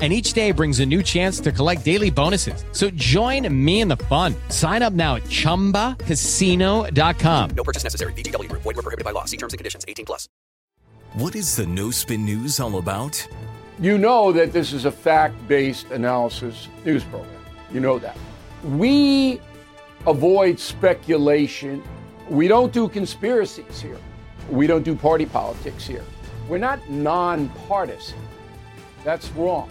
and each day brings a new chance to collect daily bonuses. So join me in the fun. Sign up now at ChumbaCasino.com. No purchase necessary. VGW. Void were prohibited by law. See terms and conditions. 18 plus. What is the No Spin News all about? You know that this is a fact-based analysis news program. You know that. We avoid speculation. We don't do conspiracies here. We don't do party politics here. We're not nonpartisan. That's wrong.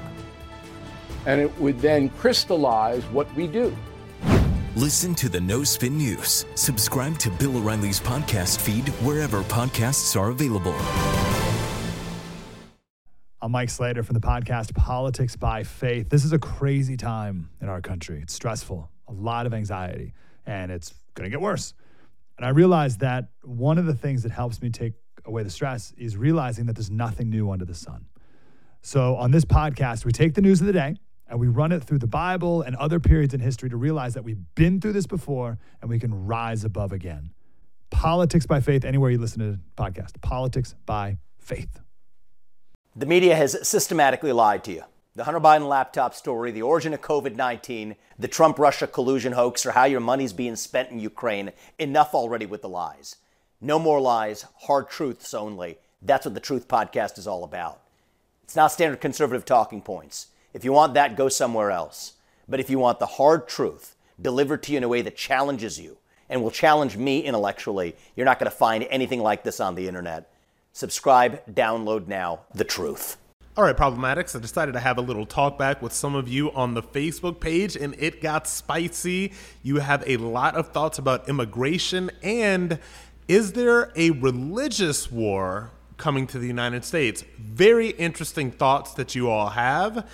and it would then crystallize what we do. Listen to the No Spin News. Subscribe to Bill O'Reilly's podcast feed wherever podcasts are available. I'm Mike Slater from the podcast Politics by Faith. This is a crazy time in our country. It's stressful, a lot of anxiety, and it's going to get worse. And I realized that one of the things that helps me take away the stress is realizing that there's nothing new under the sun. So on this podcast, we take the news of the day and we run it through the Bible and other periods in history to realize that we've been through this before and we can rise above again. Politics by faith, anywhere you listen to the podcast. Politics by faith. The media has systematically lied to you. The Hunter Biden laptop story, the origin of COVID 19, the Trump Russia collusion hoax, or how your money's being spent in Ukraine. Enough already with the lies. No more lies, hard truths only. That's what the Truth Podcast is all about. It's not standard conservative talking points. If you want that, go somewhere else. But if you want the hard truth delivered to you in a way that challenges you and will challenge me intellectually, you're not going to find anything like this on the internet. Subscribe, download now, The Truth. All right, Problematics, I decided to have a little talk back with some of you on the Facebook page, and it got spicy. You have a lot of thoughts about immigration, and is there a religious war coming to the United States? Very interesting thoughts that you all have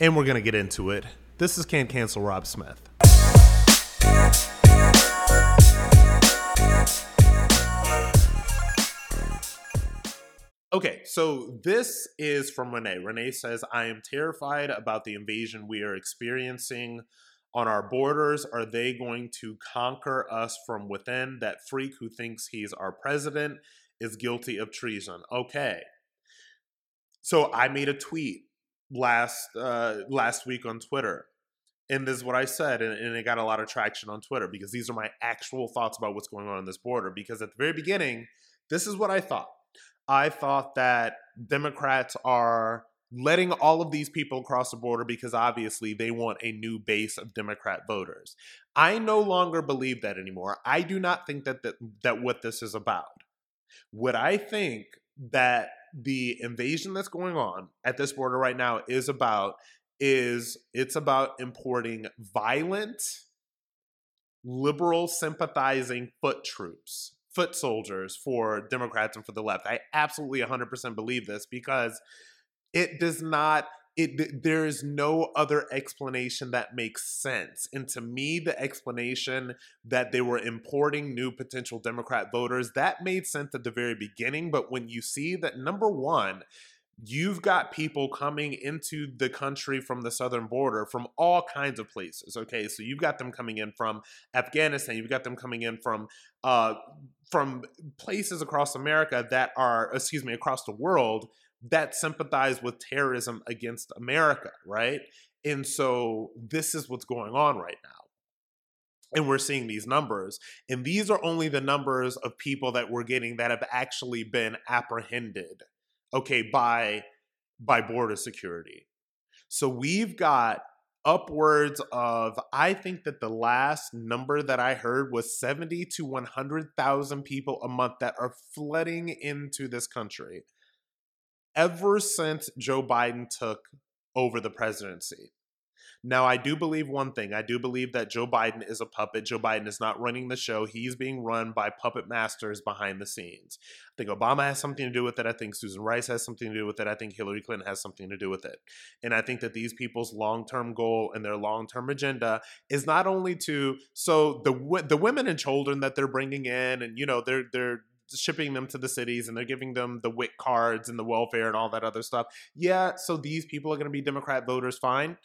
and we're going to get into it. This is Can't Cancel Rob Smith. Okay, so this is from Renee. Renee says, I am terrified about the invasion we are experiencing on our borders. Are they going to conquer us from within? That freak who thinks he's our president is guilty of treason. Okay. So I made a tweet last uh, last week on Twitter. And this is what I said, and, and it got a lot of traction on Twitter because these are my actual thoughts about what's going on in this border. Because at the very beginning, this is what I thought. I thought that Democrats are letting all of these people cross the border because obviously they want a new base of Democrat voters. I no longer believe that anymore. I do not think that that, that what this is about. What I think that the invasion that's going on at this border right now is about is it's about importing violent liberal sympathizing foot troops foot soldiers for democrats and for the left. I absolutely 100% believe this because it does not it there is no other explanation that makes sense. And to me the explanation that they were importing new potential democrat voters that made sense at the very beginning. But when you see that number 1 you've got people coming into the country from the southern border from all kinds of places okay? So you've got them coming in from afghanistan you've got them coming in from uh from places across america that are excuse me across the world that sympathize with terrorism against America, right? And so this is what's going on right now. And we're seeing these numbers. And these are only the numbers of people that we're getting that have actually been apprehended, okay, by by border security. So we've got upwards of I think that the last number that I heard was 70 to 100,000 people a month that are flooding into this country ever since Joe Biden took over the presidency. Now, I do believe one thing. I do believe that Joe Biden is a puppet. Joe Biden is not running the show. He's being run by puppet masters behind the scenes. I think Obama has something to do with it. I think Susan Rice has something to do with it. I think Hillary Clinton has something to do with it. And I think that these people's long-term goal and their long-term agenda is not only to so the the women and children that they're bringing in and you know they're they're shipping them to the cities and they're giving them the WIC cards and the welfare and all that other stuff. Yeah, so these people are going to be Democrat voters, fine.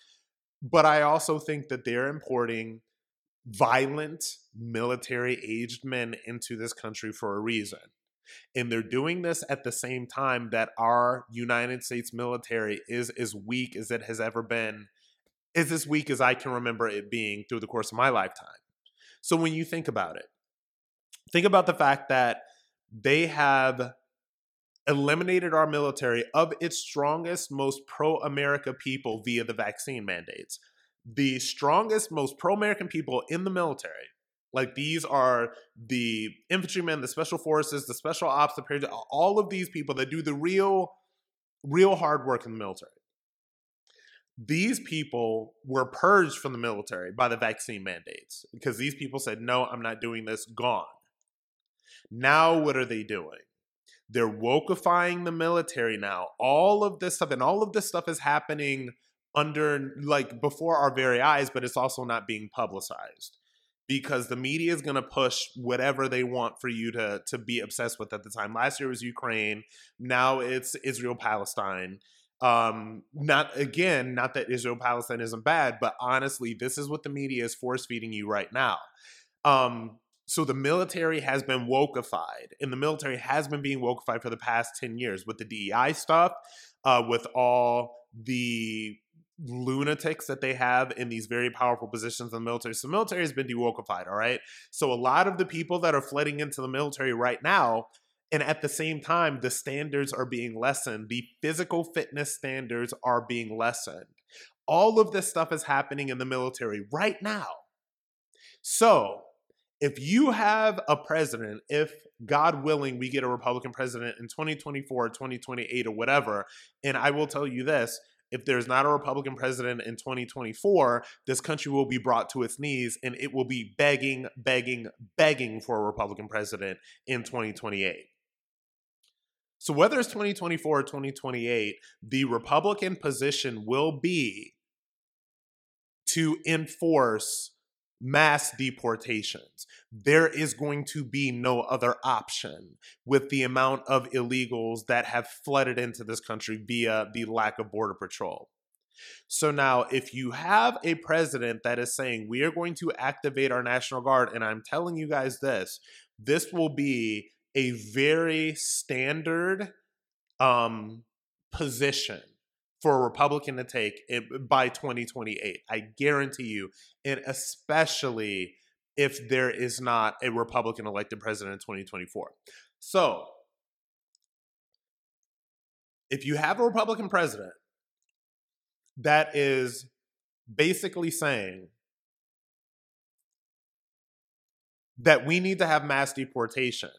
But I also think that they're importing violent military aged men into this country for a reason. And they're doing this at the same time that our United States military is as weak as it has ever been, is as weak as I can remember it being through the course of my lifetime. So when you think about it, think about the fact that they have eliminated our military of its strongest, most pro America people via the vaccine mandates. The strongest, most pro American people in the military, like these are the infantrymen, the special forces, the special ops, the all of these people that do the real, real hard work in the military. These people were purged from the military by the vaccine mandates because these people said, no, I'm not doing this, gone. Now, what are they doing? They're wokeifying the military now. All of this stuff, and all of this stuff is happening under, like, before our very eyes, but it's also not being publicized because the media is going to push whatever they want for you to to be obsessed with at the time. Last year was Ukraine, now it's Israel Palestine. Um not again, not that Israel Palestine isn't bad, but honestly, this is what the media is force feeding you right now. Um so the military has been wokeified, and the military has been being wokeified for the past 10 years with the DEI stuff, uh, with all the lunatics that they have in these very powerful positions in the military. So the military has been de-wokeified, all right? So a lot of the people that are flooding into the military right now, and at the same time, the standards are being lessened. The physical fitness standards are being lessened. All of this stuff is happening in the military right now. So if you have a president, if God willing, we get a Republican president in 2024, 2028, or whatever, and I will tell you this if there's not a Republican president in 2024, this country will be brought to its knees and it will be begging, begging, begging for a Republican president in 2028. So, whether it's 2024 or 2028, the Republican position will be to enforce mass deportations. There is going to be no other option with the amount of illegals that have flooded into this country via the lack of border patrol. So now, if you have a president that is saying, we are going to activate our National Guard, and I'm telling you guys this, this will be a very standard um, position for a Republican to take it uh, by 2028. I guarantee you, and especially if there is not a Republican elected president in 2024. So, if you have a Republican president that is basically saying that we need to have mass deportation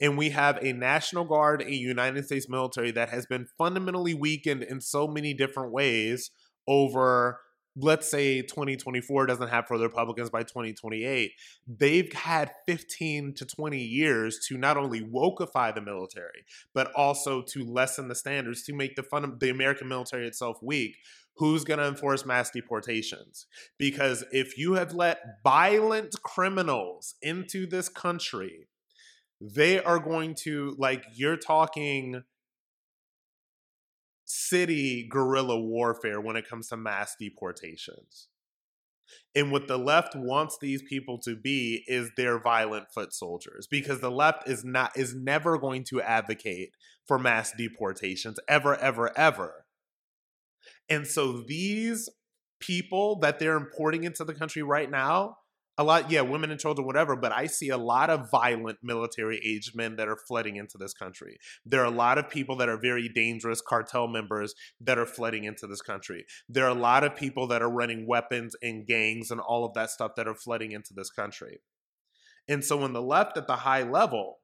and we have a National Guard, a United States military that has been fundamentally weakened in so many different ways over let's say 2024 doesn't have for the Republicans by 2028, they've had 15 to 20 years to not only wokeify the military, but also to lessen the standards to make the fun the American military itself weak. Who's going to enforce mass deportations? Because if you have let violent criminals into this country they are going to like you're talking city guerrilla warfare when it comes to mass deportations. And what the left wants these people to be is their violent foot soldiers because the left is not is never going to advocate for mass deportations ever ever ever. And so these people that they're importing into the country right now a lot, yeah, women and children, whatever, but I see a lot of violent military aged men that are flooding into this country. There are a lot of people that are very dangerous cartel members that are flooding into this country. There are a lot of people that are running weapons and gangs and all of that stuff that are flooding into this country. And so, when the left at the high level,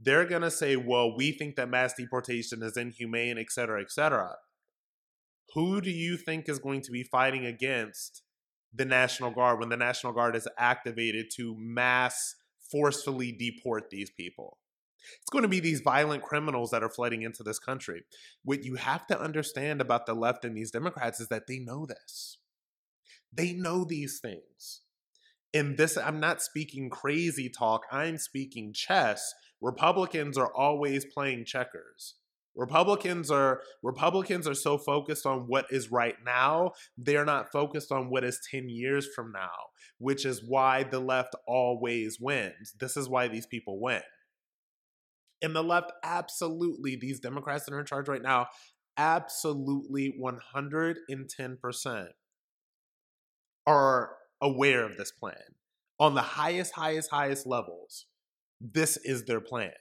they're going to say, well, we think that mass deportation is inhumane, et cetera, et cetera. Who do you think is going to be fighting against the National Guard when the National Guard is activated to mass forcefully deport these people? It's going to be these violent criminals that are flooding into this country. What you have to understand about the left and these Democrats is that they know this. They know these things. And this, I'm not speaking crazy talk, I'm speaking chess. Republicans are always playing checkers. Republicans are Republicans are so focused on what is right now, they're not focused on what is 10 years from now, which is why the left always wins. This is why these people win. And the left, absolutely, these Democrats that are in charge right now, absolutely 110% are aware of this plan. On the highest, highest, highest levels, this is their plan.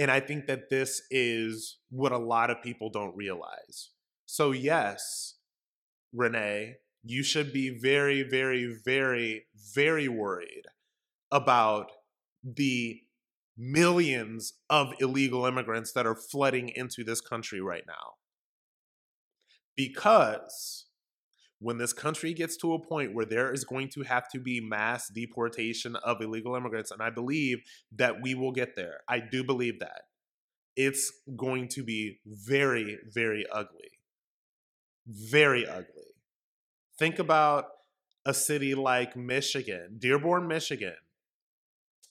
And I think that this is what a lot of people don't realize. So, yes, Renee, you should be very, very, very, very worried about the millions of illegal immigrants that are flooding into this country right now. Because when this country gets to a point where there is going to have to be mass deportation of illegal immigrants, and I believe that we will get there, I do believe that. It's going to be very, very ugly. Very ugly. Think about a city like Michigan, Dearborn, Michigan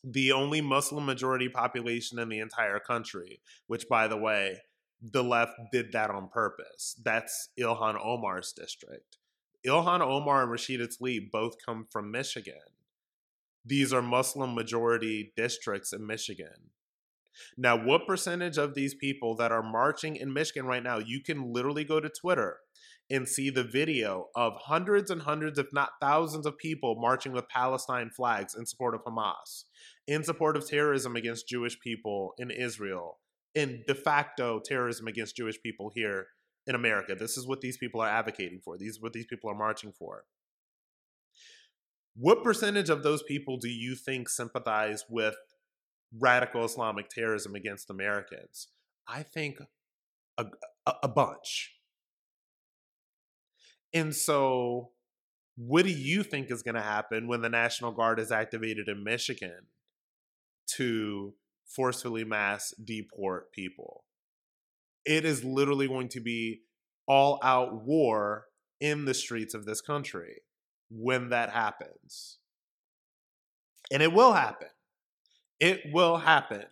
the only Muslim majority population in the entire country, which, by the way, the left did that on purpose. That's Ilhan Omar's district. Ilhan Omar and Rashida Tlaib both come from Michigan. These are Muslim majority districts in Michigan. Now, what percentage of these people that are marching in Michigan right now, you can literally go to Twitter and see the video of hundreds and hundreds, if not thousands, of people marching with Palestine flags in support of Hamas, in support of terrorism against Jewish people in Israel, in de facto terrorism against Jewish people here in America. This is what these people are advocating for. These are what these people are marching for. What percentage of those people do you think sympathize with radical Islamic terrorism against Americans? I think a, a, a bunch. And so, what do you think is going to happen when the National Guard is activated in Michigan to forcefully mass deport people? It is literally going to be all out war in the streets of this country when that happens. And it will happen. It will happen.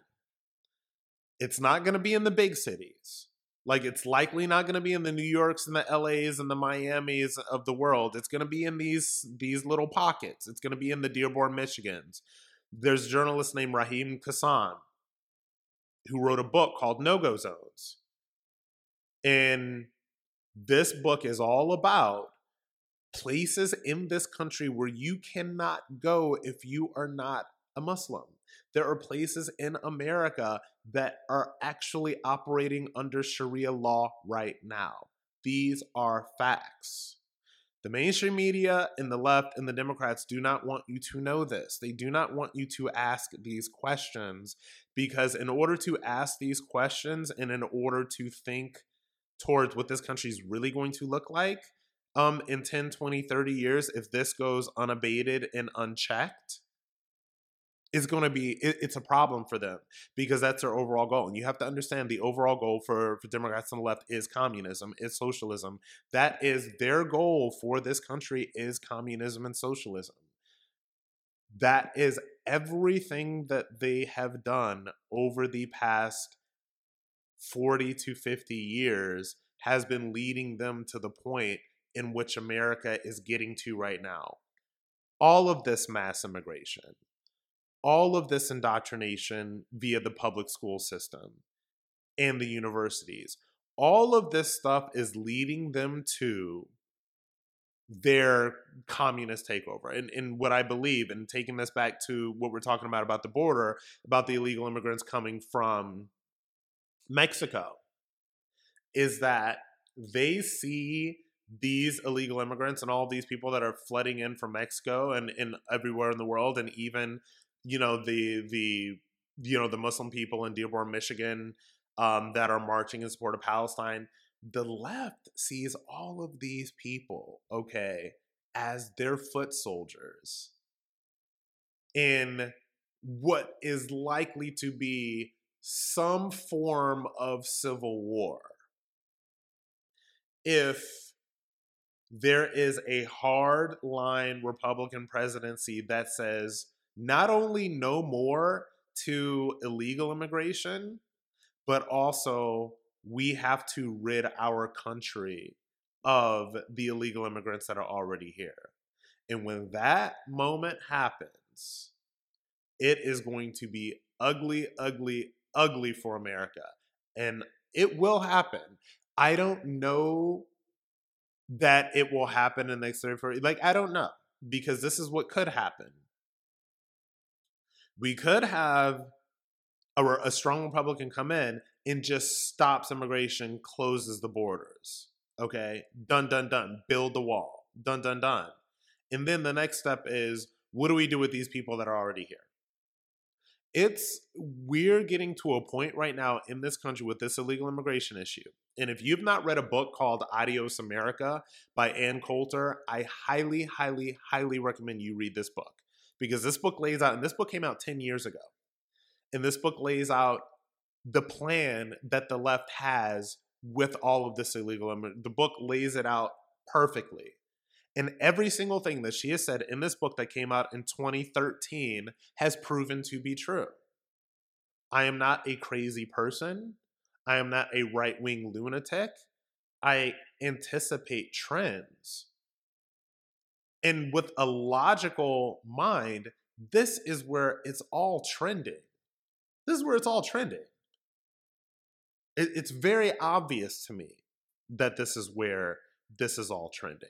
It's not going to be in the big cities. Like it's likely not going to be in the New Yorks and the LAs and the Miamis of the world. It's going to be in these these little pockets. It's going to be in the Dearborn, Michigans. There's a journalist named Raheem Kassam who wrote a book called No Go Zones. And this book is all about places in this country where you cannot go if you are not a Muslim. There are places in America that are actually operating under Sharia law right now. These are facts. The mainstream media and the left and the Democrats do not want you to know this. They do not want you to ask these questions because, in order to ask these questions and in order to think towards what this country is really going to look like um, in 10, 20, 30 years, if this goes unabated and unchecked, is going to be it, it's a problem for them because that's their overall goal and you have to understand the overall goal for, for democrats on the left is communism is socialism. That is their goal for this country is communism and socialism. That is everything that they have done over the past 40 to 50 years has been leading them to the point in which america is getting to right now all of this mass immigration all of this indoctrination via the public school system and the universities. All of this stuff is leading them to their communist takeover. And, and what I believe, and taking this back to what we're talking about about the border, about the illegal immigrants coming from Mexico, is that they see these illegal immigrants and all these people that are flooding in from Mexico and, and everywhere in the world, and even you know the the you know, the Muslim people in Dearborn, Michigan, um, that are marching in support of Palestine. The left sees all of these people, okay, as their foot soldiers in what is likely to be some form of civil war. If there is a hard line Republican presidency that says not only no more to illegal immigration, but also we have to rid our country of the illegal immigrants that are already here. And when that moment happens, it is going to be ugly, ugly, ugly for America. And it will happen. I don't know that it will happen in the next 30, 40, like, I don't know, because this is what could happen. We could have a, a strong Republican come in and just stops immigration, closes the borders. Okay, done, done, done. Build the wall. Done, done, done. And then the next step is what do we do with these people that are already here? It's we're getting to a point right now in this country with this illegal immigration issue. And if you've not read a book called Adios America by Ann Coulter, I highly, highly, highly recommend you read this book because this book lays out, and this book came out 10 years ago. And this book lays out the plan that the left has with all of this illegal immigration. The book lays it out perfectly. And every single thing that she has said in this book that came out in 2013 has proven to be true. I am not a crazy person. I am not a right wing lunatic. I anticipate trends. And with a logical mind, this is where it's all trending. This is where it's all trending. It's very obvious to me that this is where this is all trending.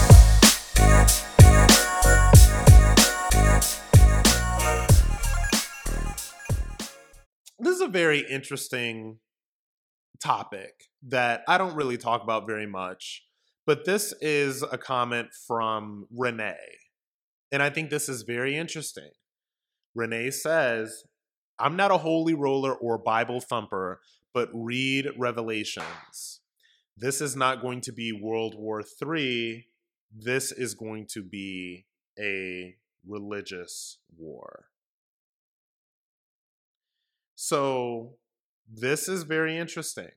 This is a very interesting topic that I don't really talk about very much, but this is a comment from Renee. And I think this is very interesting. Renee says, I'm not a holy roller or Bible thumper, but read Revelations. This is not going to be World War III. This is going to be a religious war. So, this is very interesting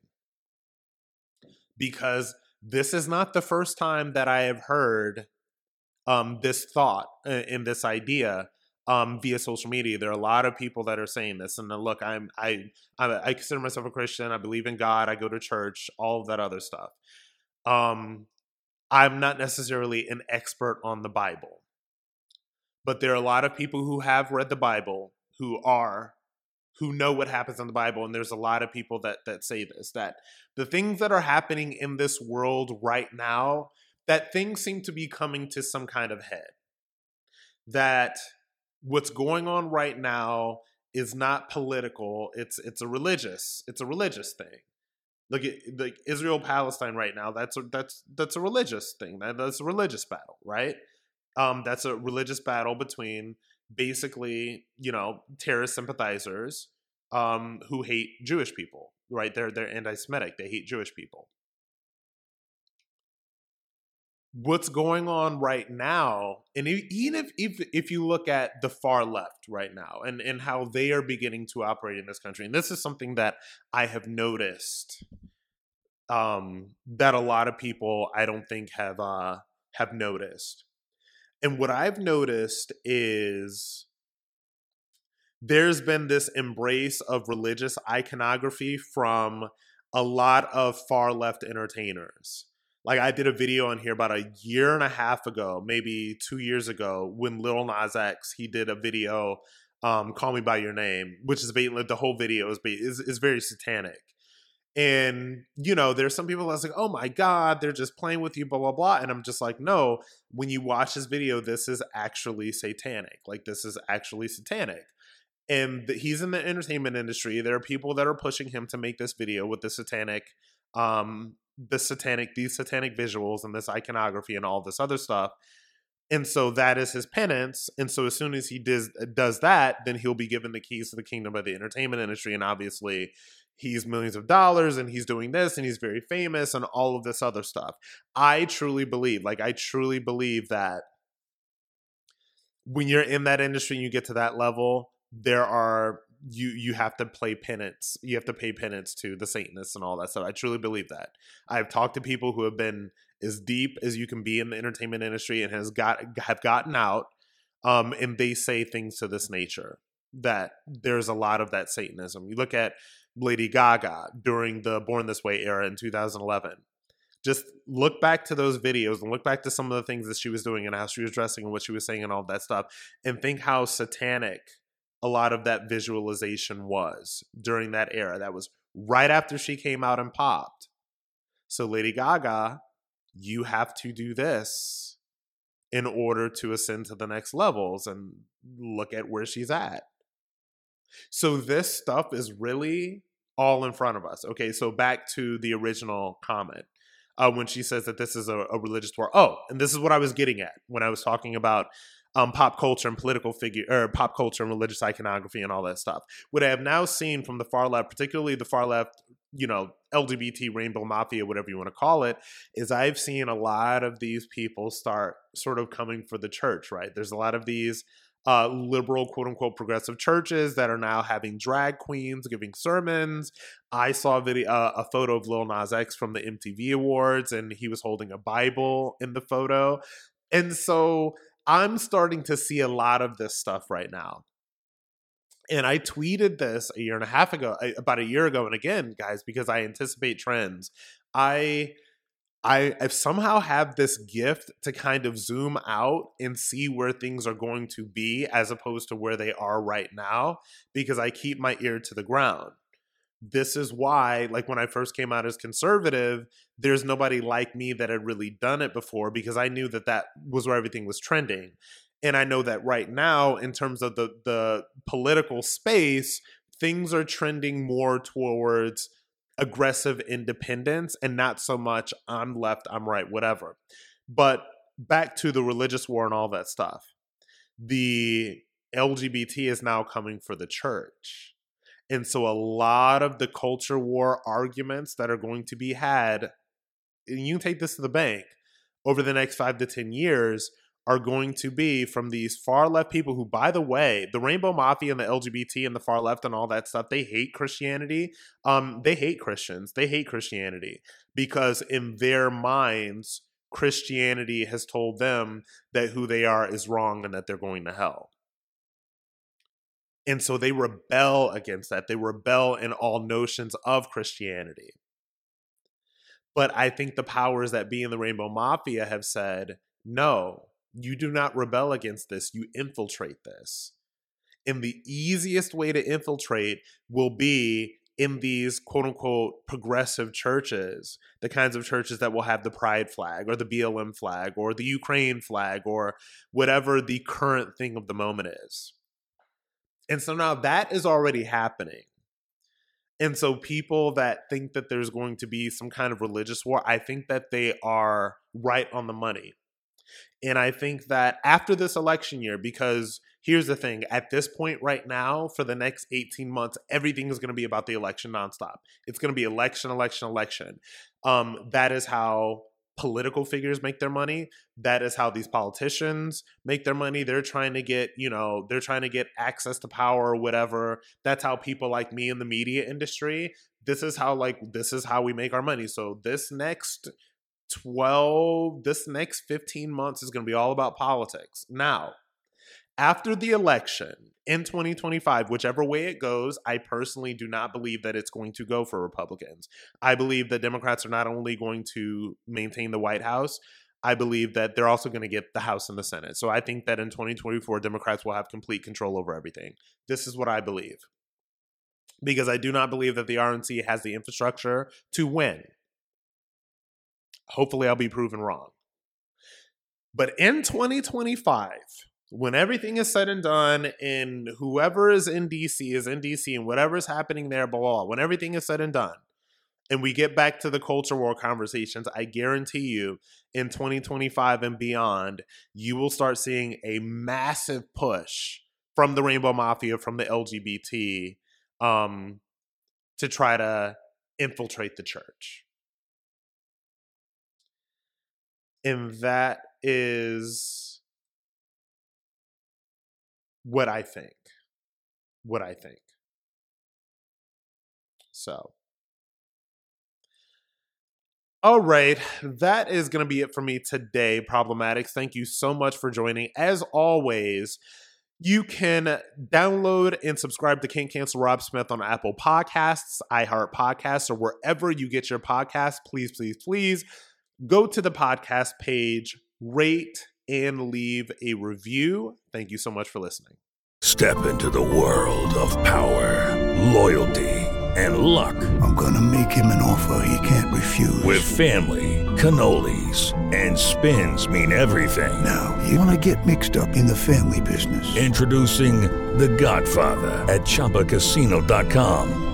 because this is not the first time that I have heard um, this thought in this idea um, via social media. There are a lot of people that are saying this. And look, I'm I I consider myself a Christian. I believe in God. I go to church. All of that other stuff. Um, I'm not necessarily an expert on the Bible, but there are a lot of people who have read the Bible who are who know what happens in the Bible, and there's a lot of people that that say this that the things that are happening in this world right now, that things seem to be coming to some kind of head. That what's going on right now is not political; it's it's a religious it's a religious thing. Look at like Israel Palestine right now. That's a, that's that's a religious thing. That, that's a religious battle, right? Um, that's a religious battle between basically, you know, terrorist sympathizers um, who hate Jewish people, right? They're they're anti-Semitic. They hate Jewish people. What's going on right now, and even if, if if you look at the far left right now, and and how they are beginning to operate in this country, and this is something that I have noticed, um, that a lot of people I don't think have uh have noticed and what I've noticed is there's been this embrace of religious iconography from a lot of far left entertainers. Like I did a video on here about a year and a half ago, maybe two years ago, when Lil Nas X he did a video, um, "Call Me by Your Name," which is the whole video is is, is very satanic. And, you know, there's some people that's like, oh my God, they're just playing with you, blah, blah, blah. And I'm just like, no, when you watch this video, this is actually satanic. Like, this is actually satanic. And he's in the entertainment industry. There are people that are pushing him to make this video with the satanic, um, the satanic, these satanic visuals and this iconography and all this other stuff. And so that is his penance. And so as soon as he does does that, then he'll be given the keys to the kingdom by the entertainment industry. And obviously, he's millions of dollars and he's doing this and he's very famous and all of this other stuff. I truly believe, like, I truly believe that when you're in that industry and you get to that level, there are you you have to play penance. You have to pay penance to the Satanists and all that stuff. I truly believe that. I've talked to people who have been as deep as you can be in the entertainment industry and has got have gotten out, um, and they say things to this nature that there's a lot of that Satanism. You look at Lady Gaga during the Born This Way era in 2011. Just look back to those videos and look back to some of the things that she was doing and how she was dressing and what she was saying and all that stuff, and think how satanic a lot of that visualization was during that era. That was right after she came out and popped. So, Lady Gaga, you have to do this in order to ascend to the next levels and look at where she's at. So this stuff is really all in front of us. Okay, so back to the original comment. Uh, when she says that this is a, a, religious war. Oh, and this is what I was getting at when I was talking about um, pop culture and political figure, or pop culture and religious iconography and all that stuff. What I have now seen from the far left, particularly the far left, you know, LGBT rainbow mafia, whatever you want to call it, is I've seen a lot of these people start sort of coming for the church. Right? There's a lot of these uh, liberal, quote unquote, progressive churches that are now having drag queens giving sermons. I saw a video, uh, a photo of Lil Nas X from the MTV Awards, and he was holding a Bible in the photo. And so I'm starting to see a lot of this stuff right now. And I tweeted this a year and a half ago, about a year ago. And again, guys, because I anticipate trends, I I I've somehow have this gift to kind of zoom out and see where things are going to be as opposed to where they are right now because I keep my ear to the ground. This is why, like when I first came out as conservative, there's nobody like me that had really done it before because I knew that that was where everything was trending. And I know that right now, in terms of the the political space, things are trending more towards aggressive independence and not so much I'm left, I'm right, whatever. But back to the religious war and all that stuff. The LGBT is now coming for the church. And so a lot of the culture war arguments that are going to be had, and you can take this to the bank, over the next five to 10 years are going to be from these far left people who, by the way, the Rainbow Mafia and the LGBT and the far left and all that stuff, they hate Christianity. Um, they hate Christians. They hate Christianity because in their minds, Christianity has told them that who they are is wrong and that they're going to hell. And so they rebel against that. They rebel in all notions of Christianity. But I think the powers that be in the Rainbow Mafia have said, no, you do not rebel against this, you infiltrate this. And the easiest way to infiltrate will be in these quote unquote progressive churches, the kinds of churches that will have the pride flag or the BLM flag or the Ukraine flag or whatever the current thing of the moment is. And so now that is already happening. And so people that think that there's going to be some kind of religious war, I think that they are right on the money. And I think that after this election year, because here's the thing at this point right now, for the next 18 months, everything is going to be about the election nonstop. It's going to be election, election, election. Um, that is how political figures make their money. That is how these politicians make their money. They're trying to get, you know, they're trying to get access to power or whatever. That's how people like me in the media industry, this is how like this is how we make our money. So this next 12 this next 15 months is going to be all about politics. Now, after the election in 2025, whichever way it goes, I personally do not believe that it's going to go for Republicans. I believe that Democrats are not only going to maintain the White House, I believe that they're also going to get the House and the Senate. So I think that in 2024, Democrats will have complete control over everything. This is what I believe. Because I do not believe that the RNC has the infrastructure to win. Hopefully, I'll be proven wrong. But in 2025, when everything is said and done, and whoever is in DC is in DC, and whatever is happening there, blah, blah, blah, when everything is said and done, and we get back to the culture war conversations, I guarantee you in 2025 and beyond, you will start seeing a massive push from the Rainbow Mafia, from the LGBT, um, to try to infiltrate the church. And that is what I think. What I think. So. All right, that is going to be it for me today, Problematics. Thank you so much for joining. As always, you can download and subscribe to Can't Cancel Rob Smith on Apple Podcasts, iHeart Podcasts, or wherever you get your podcasts. Please, please, please go to the podcast page, rate, and leave a review. Thank you so much for listening. Step into the world of power, loyalty, and luck. I'm going to make him an offer he can't refuse. With family, cannolis, and spins mean everything. Now, you want to get mixed up in the family business. Introducing The Godfather at ChumbaCasino.com.